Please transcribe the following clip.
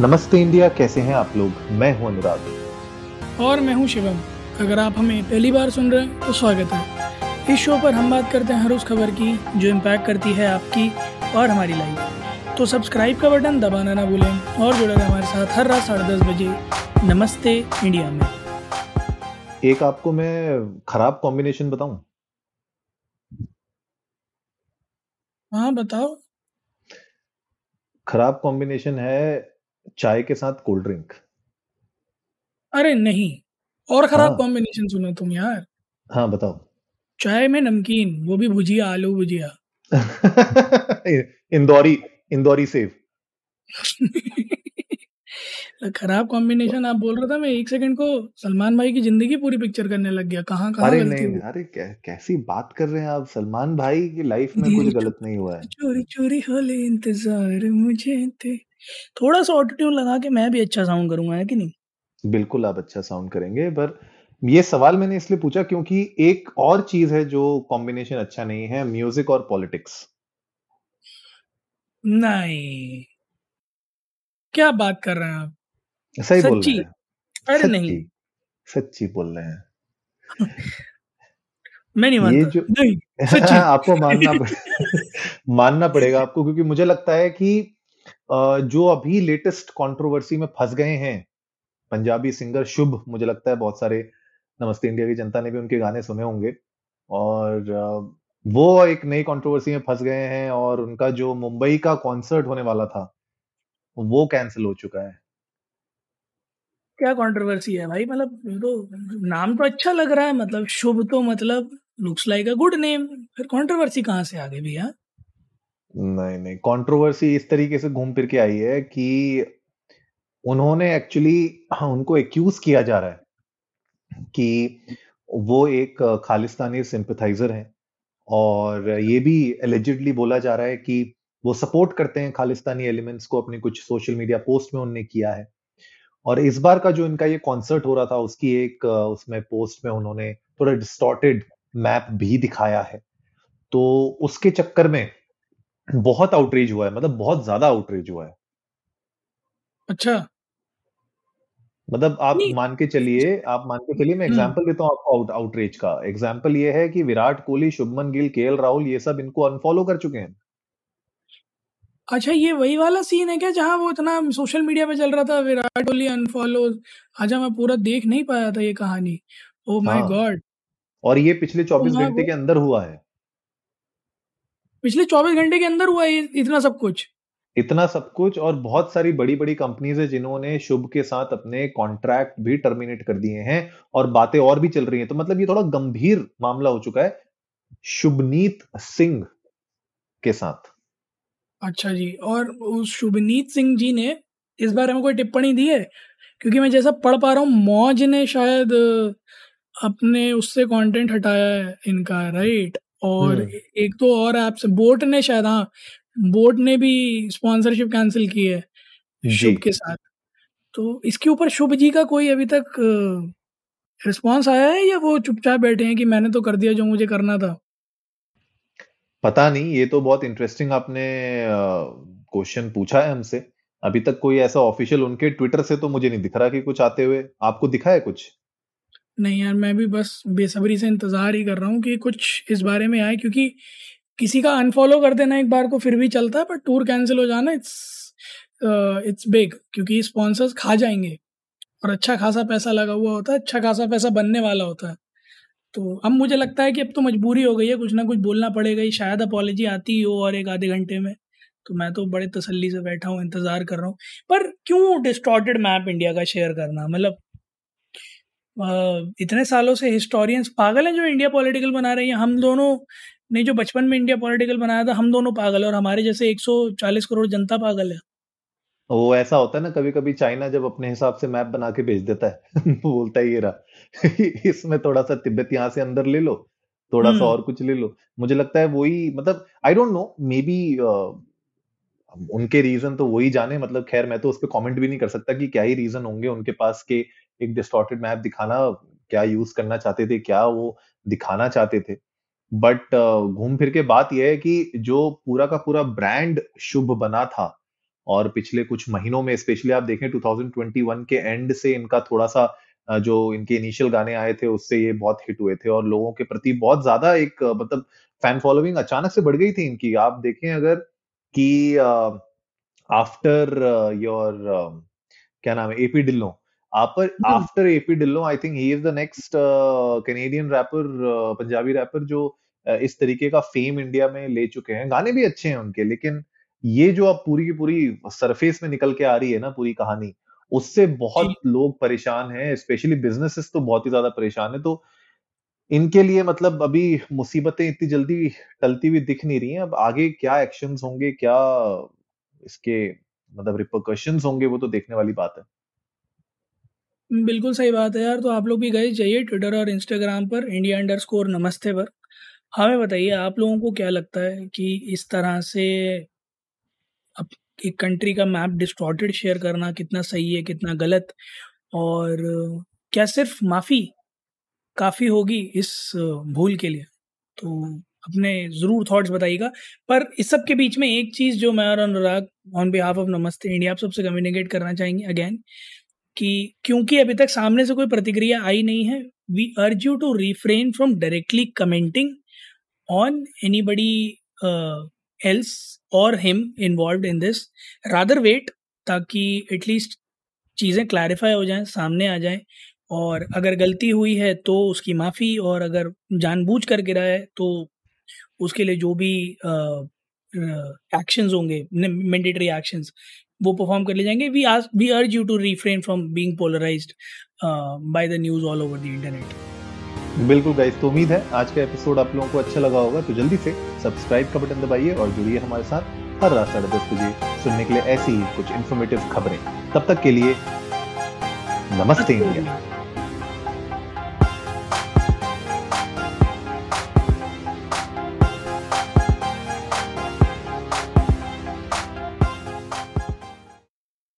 नमस्ते इंडिया कैसे हैं आप लोग? मैं हूँ अनुराग। और मैं हूँ शिवम। अगर आप हमें पहली बार सुन रहे हैं तो स्वागत है। इस शो पर हम बात करते हैं हर उस खबर की जो इम्पैक्ट करती है आपकी और हमारी लाइफ तो सब्सक्राइब का बटन दबाना ना भूलें और जुड़े रहें हमारे साथ हर रात साढ़े दस बजे नमस्ते इंडिया में। एक आपको मैं खराब कॉम्बिनेशन बताऊँ? हाँ बताओ। खराब कॉम्बिनेशन है चाय के साथ कोल्ड ड्रिंक अरे नहीं और खराब हाँ। कॉम्बिनेशन सुनो तुम यार। हाँ बताओ। चाय में नमकीन वो भी भुजिया आलू भुजिया। इंदौरी इंदौरी सेव। खराब कॉम्बिनेशन आप बोल रहा था मैं एक सेकंड को सलमान भाई की ज़िंदगी पूरी पिक्चर करने लग गया। कहाँ कहाँ अरे नहीं अरे कै, कैसी बात कर रहे हैं आप? सलमान भाई की लाइफ में कुछ गलत नहीं हुआ है। चोरी चोरी होले इंतज़ार मुझे थे थोड़ा सा ऑटो ट्यून लगा के मैं भी अच्छा साउंड करूँगा है कि नहीं? बिल्कुल आप अच्छा साउंड करेंगे पर ये सवाल मैंने इसलिए पूछा क्योंकि एक और चीज़ है जो कॉम्बिनेशन अच्छा नहीं है म्यूज़िक और पॉलिटिक्स नहीं। क्या बात कर रहे हैं आप? सही बोल रहे सच्ची हैं। अरे नहीं। सच्ची बोल रहे हैं। मैं नहीं ये मानता। जो नहीं सच्ची। आपको मानना पड़े मानना पड़ेगा आपको क्योंकि मुझे लगता है कि जो अभी लेटेस्ट कंट्रोवर्सी में फंस गए हैं, पंजाबी सिंगर शुभ, मुझे लगता है बहुत सारे नमस्ते इंडिया की जनता ने भी उनके गाने सुने होंगे। और वो एक नई कंट्रोवर्सी में फंस गए हैं और उनका जो मुंबई का कॉन्सर्ट होने वाला था, वो कैंसिल हो चुका है। क्या कंट्रोवर्सी है भाई? मतलब तो नाम तो अच्छा लग रहा है मतलब शुभ तो मतलब looks like a good name फिर कंट्रोवर्सी कहाँ से आ गई भैया? नहीं नहीं। कंट्रोवर्सी इस तरीके से घूम फिर के आई है कि उन्होंने एक्चुअली उनको एक्यूज किया जा रहा है कि वो एक खालिस्तानी सिंपथाइजर हैं और ये भी एलिजिडली बोला जा रहा है कि वो सपोर्ट करते हैं खालिस्तानी एलिमेंट्स को अपने कुछ सोशल मीडिया पोस्ट में उनने किया है। और इस बार का जो इनका ये कॉन्सर्ट हो रहा था, उसकी एक, उसमें पोस्ट में उन्होंने थोड़ा डिस्टॉर्टेड मैप भी दिखाया है। तो उसके चक्कर में बहुत आउटरीच हुआ है मतलब बहुत ज़्यादा आउटरीच हुआ है। अच्छा। मतलब आप मान के चलिए आप मान के चलिए मैं हम्म। एग्जांपल देता हूँ आपको आउट आउटरीच का। एग्जांपल ये है कि विराट कोहली शुभमन गिल केएल राहुल ये सब इनको अनफॉलो कर चुके हैं। अच्छा ये वही वाला सीन है क्या जहाँ वो इतना सोशल मीडिया पे चल रहा था विराट कोहली अनफॉलो अच्छा मैं पूरा देख नहीं पाया था ये कहानी। ओ माय गॉड और ये पिछले तो 24 घंटे के अंदर हुआ है। पिछले चौबीस घंटे के अंदर हुआ ये इतना सब कुछ। इतना सब कुछ और बहुत सारी बड़ी बड़ी कंपनीज़ है जिन्होंने शुभ के साथ अपने कॉन्ट्रैक्ट भी टर्मिनेट कर दिए हैं और बातें और भी चल रही हैं। तो मतलब ये थोड़ा गंभीर मामला हो चुका है शुभनीत सिंह के साथ। अच्छा जी और उस शुभनीत सिंह जी ने इस बारे में कोई टिप्पणी दी है? क्योंकि मैं जैसा पढ़ पा रहा हूँ मौज ने शायद अपने उससे कंटेंट हटाया है इनका राइट और हम्म। एक तो और ऐप से बोट ने शायद हाँ बोट ने भी स्पॉन्सरशिप कैंसिल की है शुभ के साथ। तो इसके ऊपर शुभ जी का कोई अभी तक रिस्पॉन्स आया है या वो चुपचाप बैठे हैं कि मैंने तो कर दिया जो मुझे करना था? पता नहीं ये तो बहुत इंटरेस्टिंग आपने क्वेश्चन पूछा है हमसे। अभी तक कोई ऐसा ऑफिशियल उनके ट्विटर से तो मुझे नहीं दिख रहा कि कुछ आते हुए। आपको दिखा है कुछ? नहीं यार, मैं भी बस बेसब्री से इंतज़ार ही कर रहा हूँ कि कुछ इस बारे में आए, क्योंकि किसी का अनफॉलो कर देना एक बार को फिर भी चलता है, पर टूर कैंसिल हो जाना इट्स इट्स बिग क्योंकि स्पॉन्सर्स खा जाएँगे। और अच्छा खासा पैसा लगा हुआ होता है अच्छा खासा पैसा बनने वाला होता है। तो अब मुझे लगता है कि अब तो मजबूरी हो गई है, कुछ ना कुछ बोलना पड़ेगा ही, शायद अपॉलोजी आती ही हो और एक आधे घंटे में। तो मैं तो बड़े तसल्ली से बैठा हूँ, इंतज़ार कर रहा हूँ। पर क्यों डिस्टॉर्टेड मैप इंडिया का शेयर करना? मतलब इतने सालों से हिस्टोरियंस पागल हैं जो इंडिया पॉलिटिकल बना रही हैं। हम दोनों ने जो बचपन में इंडिया पॉलिटिकल बनाया था हम दोनों पागल और हमारे जैसे 140 करोड़ जनता पागल है। वो ऐसा होता है ना कभी कभी चाइना जब अपने हिसाब से मैप बना के भेज देता है बोलता है ये रहा। इसमें थोड़ा सा तिब्बत यहाँ से अंदर ले लो थोड़ा सा हम्म। और कुछ ले लो। मुझे लगता है वही मतलब I don't know maybe उनके रीजन तो वही जाने मतलब खैर मैं तो उस पर कमेंट भी नहीं कर सकता कि क्या ही रीजन होंगे उनके पास के एक डिस्टॉर्टेड मैप दिखाना, क्या यूज़ करना चाहते थे, क्या वो दिखाना चाहते थे। बट घूम फिर के बात यह है कि जो पूरा का पूरा ब्रांड शुभ बना था और पिछले कुछ महीनों में स्पेशली आप देखें 2021 के एंड से इनका थोड़ा सा जो इनके इनिशियल गाने आए थे, उससे ये बहुत हिट हुए थे और लोगों के प्रति बहुत ज़्यादा एक मतलब फ़ैन फॉलोइंग अचानक से बढ़ गई थी इनकी। आप देखें अगर कि आफ्टर योर क्या नाम है AP Dhillon after AP Dhillon I think he is the next Canadian rapper Punjabi rapper जो uh, इस तरीके का फेम इंडिया में ले चुके हैं। गाने भी अच्छे हैं उनके लेकिन ये जो अब पूरी की पूरी सरफेस में निकल के आ रही है ना पूरी कहानी उससे बहुत लोग परेशान हैं स्पेशली बिजनेसेस तो बहुत ही ज़्यादा परेशान है। तो इनके लिए मतलब अभी मुसीबतें इतनी जल्दी टलती हुई दिख नहीं रही हैं। अब आगे क्या एक्शंस होंगे, क्या इसके मतलब रिपोकशंस होंगे, वो तो देखने वाली बात है। बिल्कुल सही बात है यार तो आप लोग भी गए, जाइए ट्विटर और इंस्टाग्राम पर इंडिया अंडर स्कोर नमस्ते पर। हमें बताइए, आप लोगों को क्या लगता है कि इस तरह से अब एक कंट्री का मैप डिस्टॉर्टेड शेयर करना कितना सही है, कितना गलत? और क्या सिर्फ़ माफ़ी काफ़ी होगी इस भूल के लिए। तो अपने ज़रूर थॉट्स बताइएगा। पर इस सब के बीच में एक चीज़ जो मैं और Anurag on behalf of Namaste India आप सबसे कम्युनिकेट करना चाहेंगे अगेन कि क्योंकि अभी तक सामने से कोई प्रतिक्रिया आई नहीं है we urge you to refrain from directly commenting on anybody else और him involve in this rather wait ताकि एटलीस्ट चीज़ें क्लैरिफाई हो जाएँ, सामने आ जाएँ। और अगर गलती हुई है तो उसकी माफ़ी और अगर जानबूझ कर गिरा है तो उसके लिए जो भी एक्शंस होंगे मैंडेटरी एक्शंस वो परफॉर्म कर ले जाएँगे। वी आज we urge you to refrain from being polarised by the news all over the internet बिल्कुल गाइस तो उम्मीद है आज का एपिसोड आप लोगों को अच्छा लगा होगा तो जल्दी से सब्सक्राइब का बटन दबाइए और जुड़िए हमारे साथ हर रात साढ़े दस बजे सुनने के लिए ऐसी ही कुछ इन्फॉर्मेटिव खबरें। तब तक के लिए नमस्ते इंडिया।